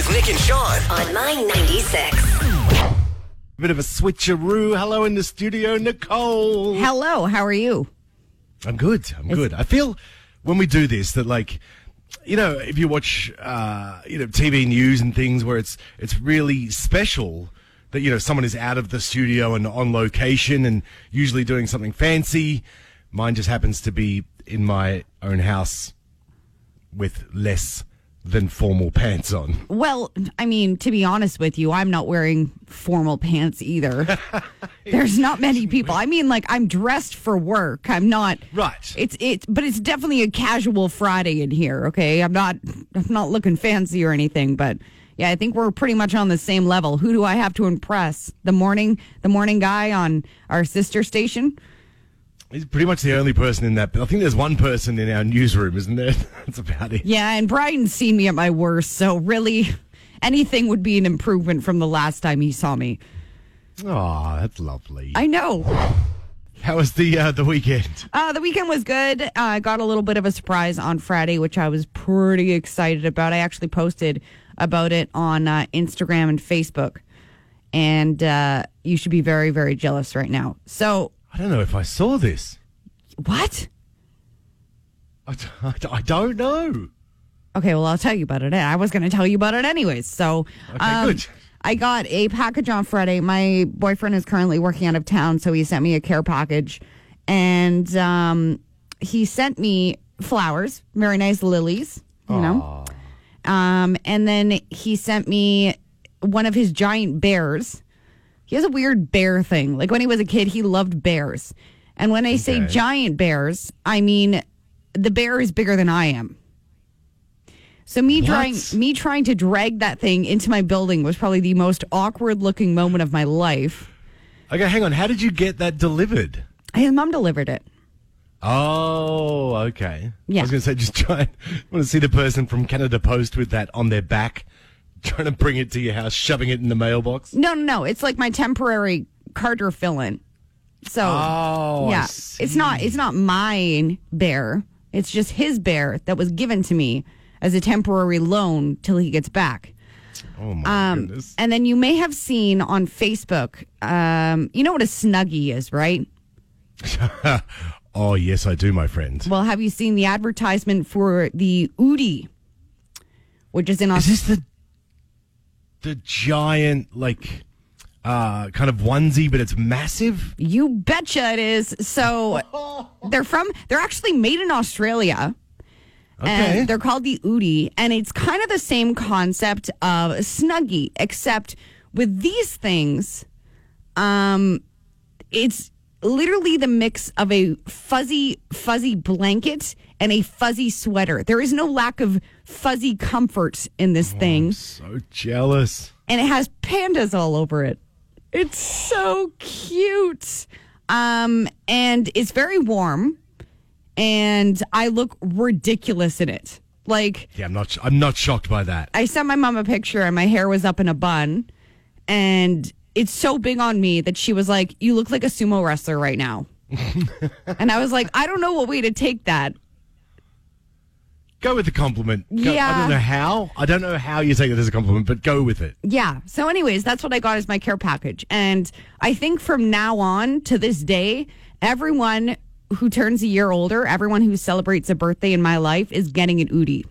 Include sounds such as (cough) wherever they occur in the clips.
with Nick and Sean. on my 96. Bit of a switcheroo. Hello in the studio, Nicole. Hello, how are you? I'm good. I'm good. I feel when we do this that like, you know, if you watch, uh, you know, TV news and things where it's it's really special that you know someone is out of the studio and on location and usually doing something fancy. Mine just happens to be in my own house with less than formal pants on. Well, I mean, to be honest with you, I'm not wearing formal pants either. (laughs) There's not many people. I mean, like I'm dressed for work. I'm not Right. It's it's but it's definitely a casual Friday in here, okay? I'm not I'm not looking fancy or anything, but yeah, I think we're pretty much on the same level. Who do I have to impress? The morning the morning guy on our sister station? He's pretty much the only person in that. I think there's one person in our newsroom, isn't there? (laughs) That's about it. Yeah, and Brian's seen me at my worst, so really anything would be an improvement from the last time he saw me. Oh, that's lovely. I know. (sighs) How was the uh, the weekend? Uh, the weekend was good. Uh, I got a little bit of a surprise on Friday, which I was pretty excited about. I actually posted about it on uh, Instagram and Facebook, and uh, you should be very, very jealous right now. So, I don't know if I saw this. what? I, d- I don't know. Okay, well, I'll tell you about it. I was going to tell you about it anyways. So, um, Okay, good. I got a package on Friday. My boyfriend is currently working out of town, so he sent me a care package, and um, he sent me flowers, very nice lilies, you know. Um, and then he sent me one of his giant bears. He has a weird bear thing. Like when he was a kid, he loved bears. And when I say giant bears, I mean the bear is bigger than I am. So me trying me trying to drag that thing into my building was probably the most awkward looking moment of my life. Okay, hang on. How did you get that delivered? His mom delivered it. Oh, okay. Yeah. I was going to say, just try. I want to see the person from Canada Post with that on their back, (laughs) trying to bring it to your house, shoving it in the mailbox. No, no, no. It's like my temporary Carter fill-in. So Oh, yeah, it's not it's not mine bear. It's just his bear that was given to me as a temporary loan till he gets back. Oh my Um, goodness. and then you may have seen on Facebook, um, you know what a snuggie is, right? (laughs) oh yes, I do, my friend. Well, have you seen the advertisement for the Oodie, which is in Is Australia? this the the giant like uh kind of onesie, but it's massive? You betcha it is. So (laughs) they're from they're actually made in Australia. Okay. And they're called the Oodie, and it's kind of the same concept of a Snuggie, except with these things, um, it's literally the mix of a fuzzy, fuzzy blanket and a fuzzy sweater. There is no lack of fuzzy comfort in this thing, so jealous. and it has pandas all over it. It's so cute. Um, and it's very warm, and I look ridiculous in it. Like, Yeah, I'm not. I'm not shocked by that. I sent my mom a picture and my hair was up in a bun and it's so big on me that she was like, You look like a sumo wrestler right now. (laughs) and I was like, I don't know what way to take that. Go with the compliment. Go- I don't know how. I don't know how you take it as a compliment, but go with it. Yeah. So, anyways, that's what I got as my care package. And I think from now on to this day, everyone who turns a year older, everyone who celebrates a birthday in my life is getting an Oodie.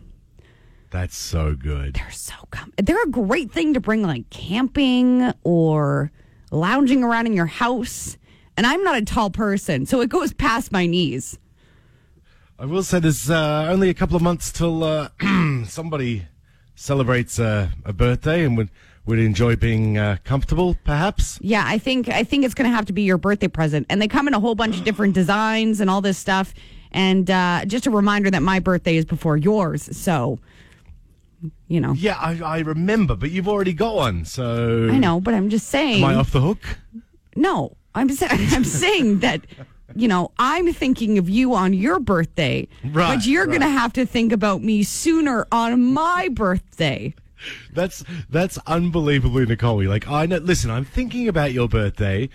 That's so good. They're so com- they're a great thing to bring like camping or lounging around in your house. And I'm not a tall person, so it goes past my knees. I will say there's uh, only a couple of months till uh, (clears throat) somebody celebrates uh, a birthday and would would enjoy being uh, comfortable, perhaps. Yeah, I think I think it's going to have to be your birthday present. And they come in a whole bunch of different designs and all this stuff. And uh, just a reminder that my birthday is before yours, so you know. Yeah, I, I remember, but you've already got one, so I know, but I'm just saying. Am I off the hook? No, I'm sa- (laughs) I'm saying that you know I'm thinking of you on your birthday, Right, but you're gonna have to think about me sooner on my birthday. That's that's unbelievably Nicole. Like I know. Listen, I'm thinking about your birthday,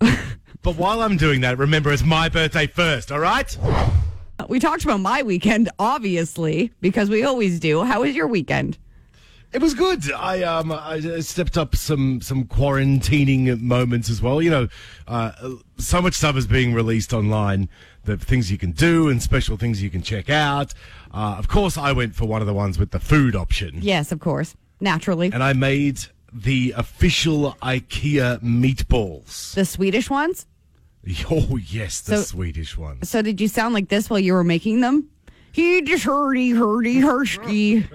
but while I'm doing that, remember it's my birthday first. All right? We talked about my weekend, obviously, because we always do. How was your weekend? It was good. I um I stepped up some some quarantining moments as well. You know, uh, so much stuff is being released online. The things you can do and special things you can check out. Uh, of course, I went for one of the ones with the food option, Yes, of course. Naturally. and I made the official IKEA meatballs. The Swedish ones? (laughs) Oh yes, the So- Swedish ones. So did you sound like this while you were making them? He just hurdy hurdy hursky.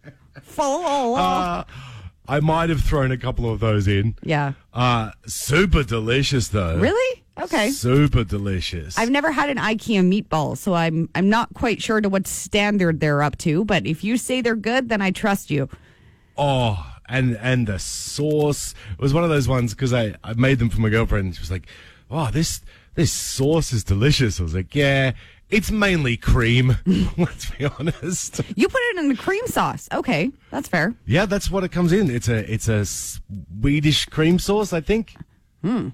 (laughs) Fall. Uh, I might have thrown a couple of those in. yeah. Uh, super delicious though. Really? Okay. Super delicious. I've never had an IKEA meatball, so I'm I'm not quite sure to what standard they're up to. But if you say they're good, then I trust you. Oh, and and the sauce it was one of those ones because I, I made them for my girlfriend. and She was like, "Oh, this this sauce is delicious." I was like, "Yeah, it's mainly cream. (laughs) (laughs) Let's be honest." You put it in the cream sauce. Okay, that's fair. Yeah, that's what it comes in. It's a it's a Swedish cream sauce, I think. Hmm.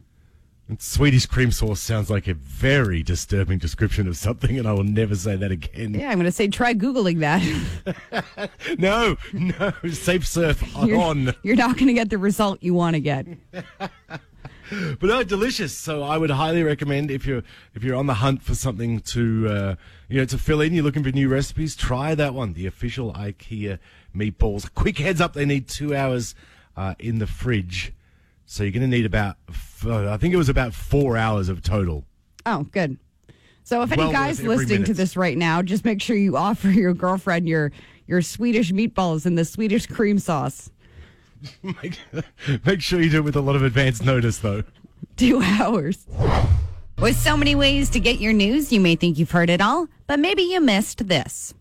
Swedish cream sauce sounds like a very disturbing description of something, and I will never say that again. Yeah, I'm going to say try googling that. (laughs) No, no, safe surf You're, on. you're not going to get the result you want to get. (laughs) But no, delicious. So I would highly recommend if you're if you're on the hunt for something to uh, you know to fill in, you're looking for new recipes, try that one, the official IKEA meatballs. Quick heads up, they need two hours uh, in the fridge, so you're going to need about I think it was about four hours of total. Oh, good. So if any Well guys listening to this right now, just make sure you (laughs) offer your girlfriend your your Swedish meatballs and the Swedish cream sauce. (laughs) make, make sure you do it with a lot of advance notice, though. Two hours. With so many ways to get your news, you may think you've heard it all, but maybe you missed this.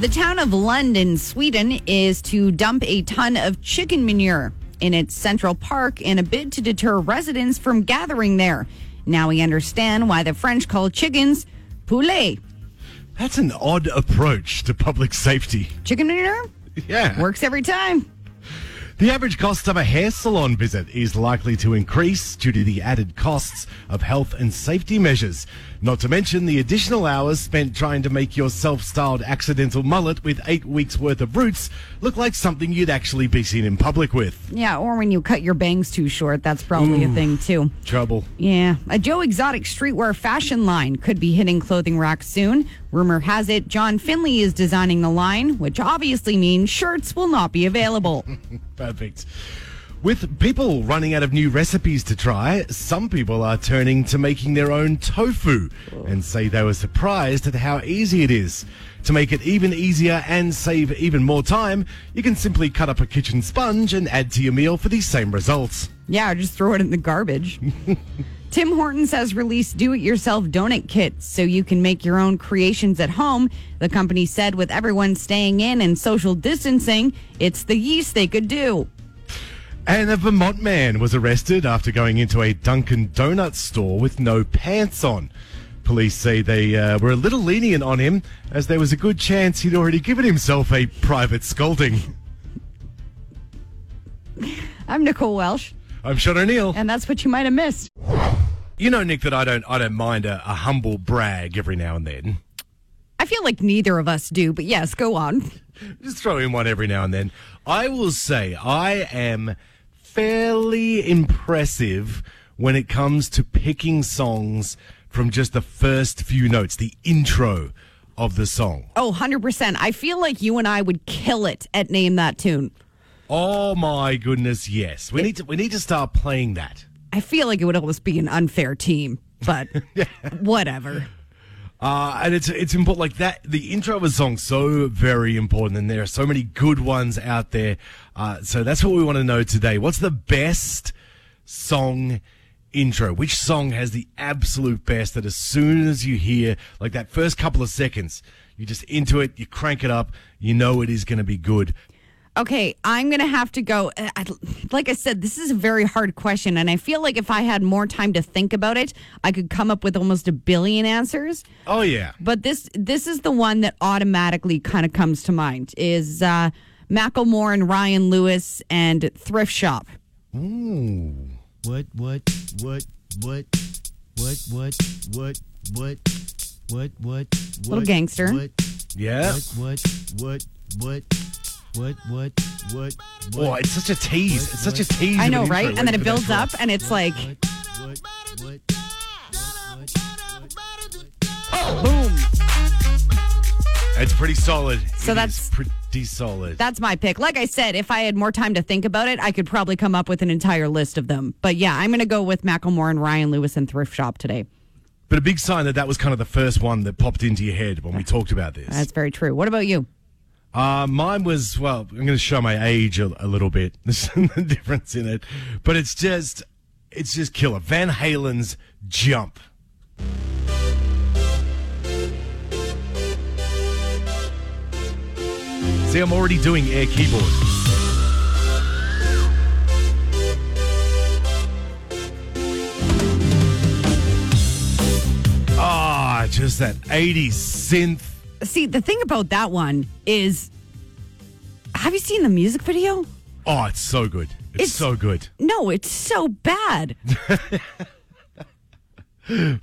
The town of Lund, Sweden, is to dump a ton of chicken manure in its central park in a bid to deter residents from gathering there. Now we understand why the French call chickens poulet. That's an odd approach to public safety. Chicken manure Yeah. works every time. The average cost of a hair salon visit is likely to increase due to the added costs of health and safety measures. Not to mention the additional hours spent trying to make your self styled accidental mullet with eight weeks worth of roots look like something you'd actually be seen in public with. Yeah, or when you cut your bangs too short, that's probably a mm. thing too. Trouble. Yeah, a Joe Exotic streetwear fashion line could be hitting clothing racks soon. Rumor has it John Finlay is designing the line, which obviously means shirts will not be available. (laughs) Perfect. With people running out of new recipes to try, some people are turning to making their own tofu and say they were surprised at how easy it is. To make it even easier and save even more time, you can simply cut up a kitchen sponge and add to your meal for the same results. yeah, or just throw it in the garbage. (laughs) Tim Hortons has released do it yourself donut kits so you can make your own creations at home. The company said with everyone staying in and social distancing, it's the yeast they could do. And a Vermont man was arrested after going into a Dunkin' Donuts store with no pants on. Police say they uh, were a little lenient on him as there was a good chance he'd already given himself a private scolding. I'm Nicole Welsh, I'm Sean O'Neill. and that's what you might have missed. You know, Nick, that I don't I don't mind a, a humble brag every now and then. I feel like neither of us do, but yes, go on. Just throw in one every now and then. I will say I am fairly impressive when it comes to picking songs from just the first few notes, the intro of the song. Oh, 100%. I feel like you and I would kill it at Name That Tune. Oh my goodness, yes. We need to we need to start playing that. I feel like it would almost be an unfair team, but (laughs) whatever. Uh, and it's it's important like that. The intro of a song so very important, and there are so many good ones out there. Uh, so that's what we want to know today. What's the best song intro? Which song has the absolute best? That as soon as you hear like that first couple of seconds, you just into it, you crank it up, you know it is going to be good. Okay, I'm going to have to go. uh, I- Like I said, this is a very hard question. And I feel like if I had more time to think about it, I could come up with almost a billion answers. Oh yeah, But this this is the one that automatically kind of comes to mind is uh, Macklemore and Ryan Lewis and Thrift Shop. Ooh. What, what, what, what, what, what, what, what? what, what, Little gangster. What, Yeah. what, what, what, what, what, what, what, what, Oh, it's such a tease. It's such a tease. I know, an intro right? And then it builds up, and it's like, what, what, what, oh, boom. It's pretty solid. So It that's- pretty solid. That's my pick. Like I said, if I had more time to think about it, I could probably come up with an entire list of them. But yeah, I'm going to go with Macklemore and Ryan Lewis and Thrift Shop today. but a big sign that that was kind of the first one that popped into your head when we talked about this. That's very true. What about you? Uh, mine was, well, I'm going to show my age a, a little bit. (laughs) There's the difference in it. But it's just, it's just killer. Van Halen's Jump. See, I'm already doing air keyboard. Ah, just that 80s synth. See, the thing about that one is have you seen the music video? Oh, it's so good. It's, It's- so good. No, it's so bad. (laughs)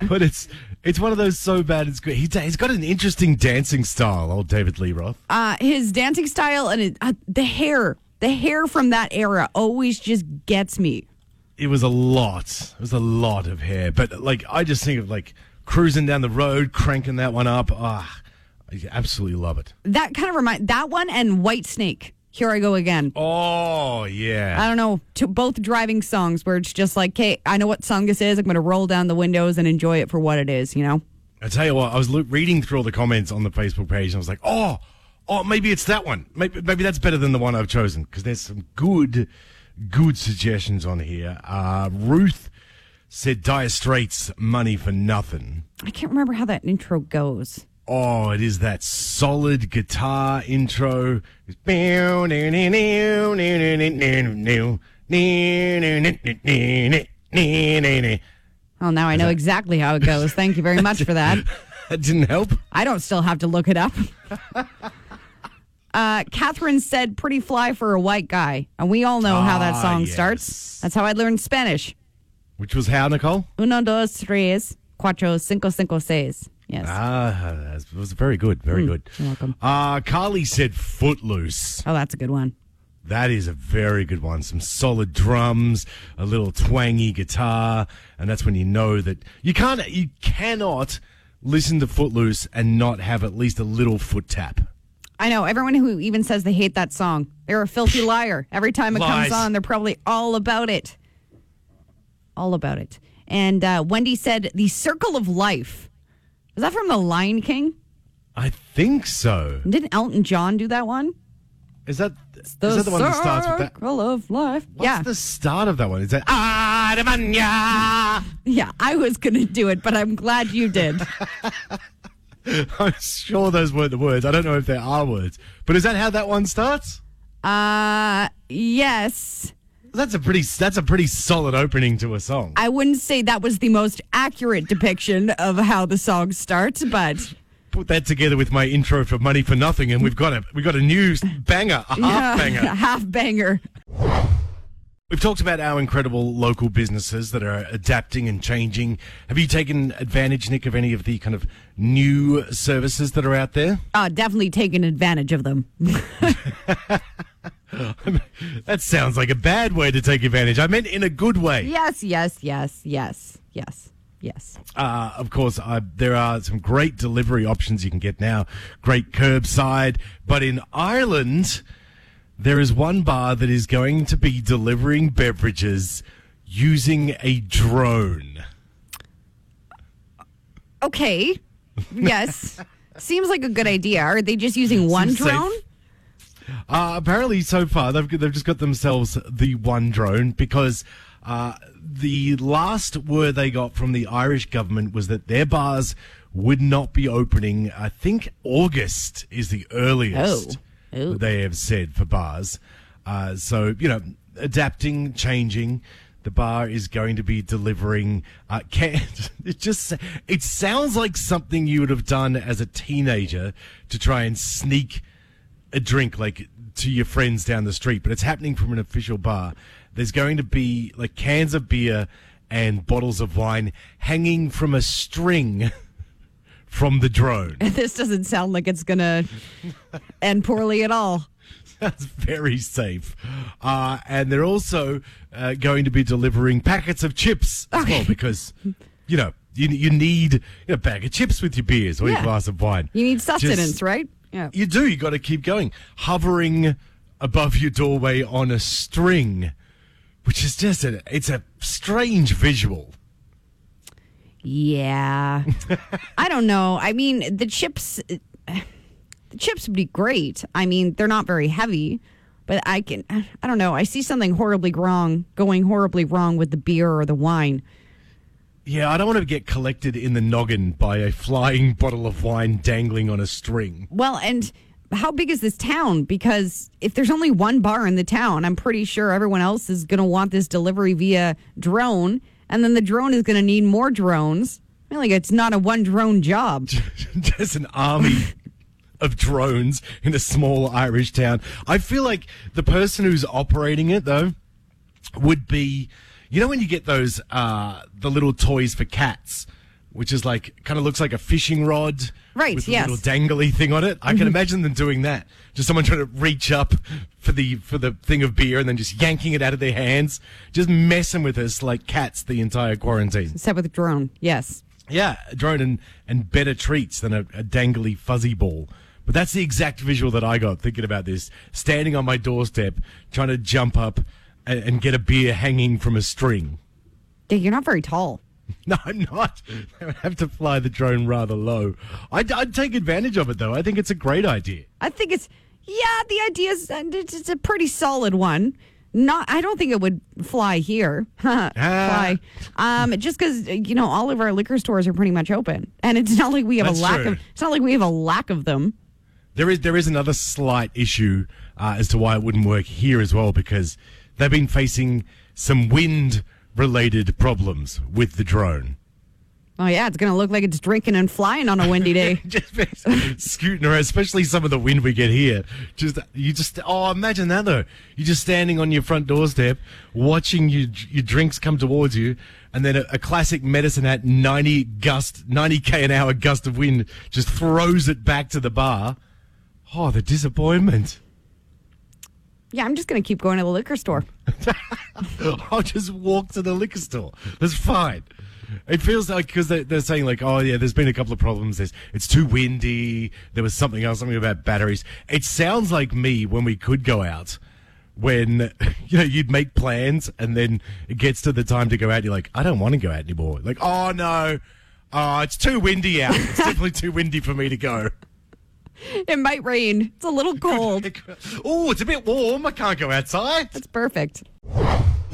But it's it's one of those so bad it's good. He, he's got an interesting dancing style, old David Lee Roth. Uh, his dancing style and it, uh, the hair, the hair from that era always just gets me. It was a lot. It was a lot of hair. But like I just think of like cruising down the road, cranking that one up. Ah, I absolutely love it. That kind of remind that one and Whitesnake. Here I go again. Oh yeah. I don't know, to both driving songs where it's just like, okay, I know what song this is. I'm going to roll down the windows and enjoy it for what it is, you know? I tell you what, I was lo- reading through all the comments on the Facebook page, and I was like, oh, oh, maybe it's that one. Maybe, maybe that's better than the one I've chosen because there's some good, good suggestions on here. Uh, Ruth said Dire Straits, "Money for Nothing." I can't remember how that intro goes. Oh, it is that solid guitar intro. Oh, now I know exactly how it goes. Thank you very much for (laughs) that. that. didn't help. I don't still have to look it up. (laughs) Uh, Catherine said, pretty fly for a white guy. And we all know how that Ah, song yes. starts. That's how I learned Spanish. Which was how, Nicole? Uno, dos, tres, cuatro, cinco, cinco, seis. Yes. Ah, that was very good. Very good. Mm, you're welcome. Uh, Carly said Footloose. Oh, that's a good one. That is a very good one. Some solid drums, a little twangy guitar, and that's when you know that you can't, you cannot listen to Footloose and not have at least a little foot tap. I know. Everyone who even says they hate that song, they're a filthy liar. Every time it Lies. comes on, they're probably all about it. All about it. And uh, Wendy said, The Circle of Life. Is that from The Lion King? I think so. Didn't Elton John do that one? Is that is that the one that starts with that? Circle of Life. What's yeah. the start of that one? Is that Adamanya? Yeah, I was going to do it, but I'm glad you did. (laughs) I'm sure those weren't the words. I don't know if there are words, but is that how that one starts? uh, yes. That's a pretty that's a pretty solid opening to a song. I wouldn't say that was the most accurate depiction of how the song starts, but Put that together with my intro for Money for Nothing, and we've got a we got a new banger, a (laughs) half banger. a (laughs) half banger. We've talked about our incredible local businesses that are adapting and changing. Have you taken advantage, Nick, of any of the kind of new services that are out there? Uh, definitely taking advantage of them. (laughs) That sounds like a bad way to take advantage. I meant in a good way. Yes, yes, yes, yes, yes, yes. Uh, of course, uh, there are some great delivery options you can get now, great curbside. But in Ireland, there is one bar that is going to be delivering beverages using a drone. Okay. Yes. Seems like a good idea. Are they just using one Seems safe. drone? Uh, apparently, so far they've they've just got themselves the one drone because uh, the last word they got from the Irish government was that their bars would not be opening. I think August is the earliest Oh. Oh. that they have said for bars. Uh, so you know, adapting, changing. The bar is going to be delivering. Uh, can, (laughs) it just it sounds like something you would have done as a teenager to try and sneak a drink like to your friends down the street, but it's happening from an official bar. There's going to be like cans of beer and bottles of wine hanging from a string (laughs) from the drone. (laughs) This doesn't sound like it's going to end poorly at all. That's very safe. Uh, and they're also uh, going to be delivering packets of chips as well because, you know, you, you need you know, a bag of chips with your beers or your glass of wine. You need sustenance, Just- right? Yeah. You do. You got to keep going. Hovering above your doorway on a string, which is just a, it's a strange visual. Yeah. I don't know. I mean, the chips (sighs) the chips would be great. I mean, they're not very heavy, but I can (sighs) I don't know. I see something horribly wrong going horribly wrong with the beer or the wine. Yeah, I don't want to get collected in the noggin by a flying (laughs) bottle of wine dangling on a string. Well, and how big is this town? Because if there's only one bar in the town, I'm pretty sure everyone else is going to want this delivery via drone, and then the drone is going to need more drones. I feel like it's not a one drone job. (laughs) Just an army of drones in a small Irish town. I feel like the person who's operating it, though, would be, you know, when you get those, uh, the little toys for cats, which is like, kind of looks like a fishing rod. Right, With a yes. little dangly thing on it. I can mm-hmm. imagine them doing that. Just someone trying to reach up for the, for the thing of beer and then just yanking it out of their hands. Just messing with us like cats the entire quarantine. Except with a drone. Yes. Yeah, a drone and, and better treats than a, a dangly fuzzy ball. But that's the exact visual that I got thinking about this. Standing on my doorstep, trying to jump up and, and get a beer hanging from a string. Yeah, you're not very tall. (laughs) No, I'm not. I would have to fly the drone rather low. I'd, I'd take advantage of it, though. I think it's a great idea. I think it's yeah. The idea is it's it's a pretty solid one. Not, I don't think it would fly here. (laughs) fly, um, just because you know all of our liquor stores are pretty much open, and it's not like we have That's a lack true. of. It's not like we have a lack of them. There is there is another slight issue uh, as to why it wouldn't work here as well because they've been facing some wind related problems with the drone. Oh yeah, it's gonna look like it's drinking and flying on a windy day. (laughs) just scooting around, especially some of the wind we get here. Just you just oh, imagine that though. You're just standing on your front doorstep, watching your your drinks come towards you, and then a, a classic Medicine Hat ninety gust, ninety k an hour gust of wind just throws it back to the bar. Oh, the disappointment. Yeah, I'm just gonna keep going to the liquor store. (laughs) I'll just walk to the liquor store. That's fine. It feels like because they, they're saying like, oh yeah, there's been a couple of problems. There's it's too windy. There was something else, something about batteries. It sounds like me when we could go out. When (laughs) you know you'd make plans and then it gets to the time to go out, you're like, I don't want to go out anymore. Like, oh no, oh it's too windy out. It's (laughs) definitely too windy for me to go. (laughs) It might rain. It's a little cold. (laughs) oh, it's a bit warm. I can't go outside. That's perfect.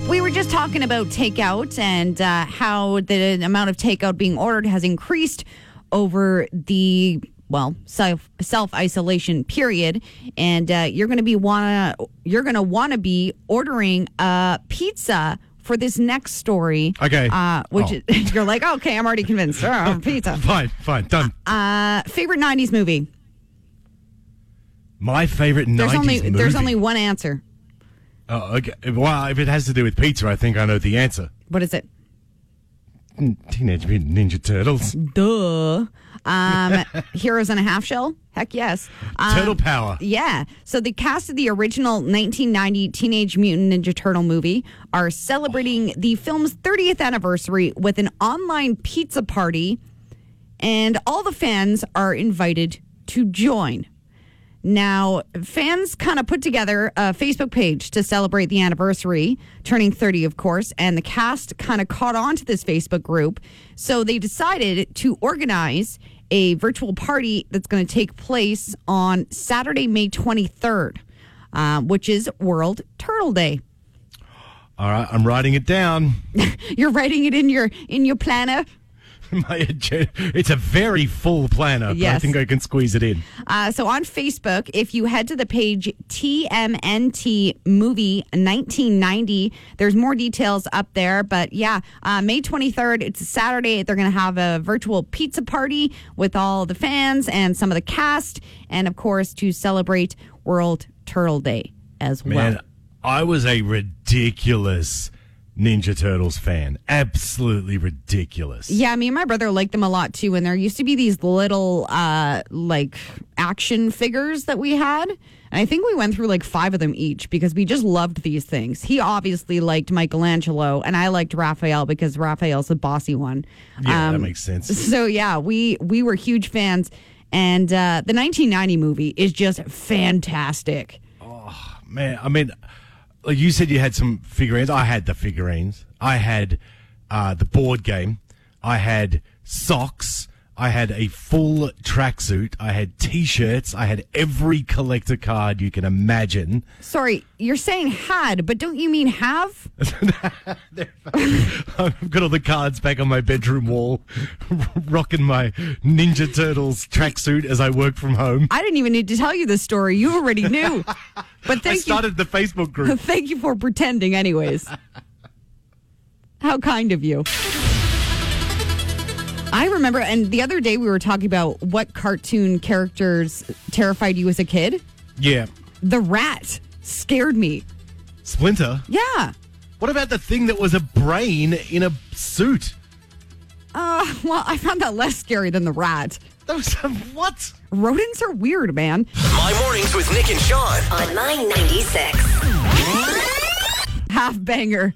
We were just talking about takeout and uh, how the amount of takeout being ordered has increased over the well self self isolation period, and uh, you're going to be wanna you're going to want to be ordering a pizza for this next story. Okay. uh, which Oh. is, (laughs) you're like, okay, I'm already convinced. Oh, pizza. Fine, fine, done. Uh, favorite '90s movie? My favorite There's 90s only movie. there's only one answer. Oh, okay. Well, if it has to do with pizza, I think I know the answer. What is it? Teenage Mutant Ninja Turtles. Duh. Um, (laughs) Heroes in a Half Shell? Heck yes. Um, Turtle Power. Yeah. So the cast of the original 1990 Teenage Mutant Ninja Turtle movie are celebrating the film's 30th anniversary with an online pizza party, and all the fans are invited to join. Now, fans kind of put together a Facebook page to celebrate the anniversary, turning 30, of course, and the cast kind of caught on to this Facebook group. So they decided to organize a virtual party that's going to take place on Saturday, May 23rd, uh, which is World Turtle Day. All right, I'm writing it down. (laughs) You're writing it in your in your planner. (laughs) My agenda- it's a very full planner, but I think I can squeeze it in. Uh, so on Facebook, if you head to the page TMNT Movie 1990, there's more details up there. But yeah, uh, May 23rd, it's a Saturday. They're going to have a virtual pizza party with all the fans and some of the cast, and of course to celebrate World Turtle Day as Man, well. I was a ridiculous Ninja Turtles fan. Absolutely ridiculous. Yeah, me and my brother liked them a lot too. And there used to be these little uh like action figures that we had. And I think we went through like five of them each because we just loved these things. He obviously liked Michelangelo and I liked Raphael because Raphael's the bossy one. Yeah, that Um, makes sense. So yeah, we we were huge fans. And uh, the 1990 movie is just fantastic. Oh man, I mean, like you said, you had some figurines. I had the figurines. I had uh, the board game. I had socks. I had a full tracksuit. I had T-shirts. I had every collector card you can imagine. Sorry, you're saying had, but don't you mean have? (laughs) I've got all the cards back on my bedroom wall, (laughs) rocking my Ninja Turtles tracksuit as I work from home. I didn't even need to tell you this story. You already knew. But (laughs) I thank you. started the Facebook group. Thank you for pretending, anyways. How kind of you. I remember, and the other day we were talking about what cartoon characters terrified you as a kid. Yeah. The rat scared me. Splinter. Yeah. What about the thing that was a brain in a suit? Uh, well, I found that less scary than the rat. That was (laughs) what? Rodents are weird, man. My mornings with Nick and Sean. on my 96. Half banger.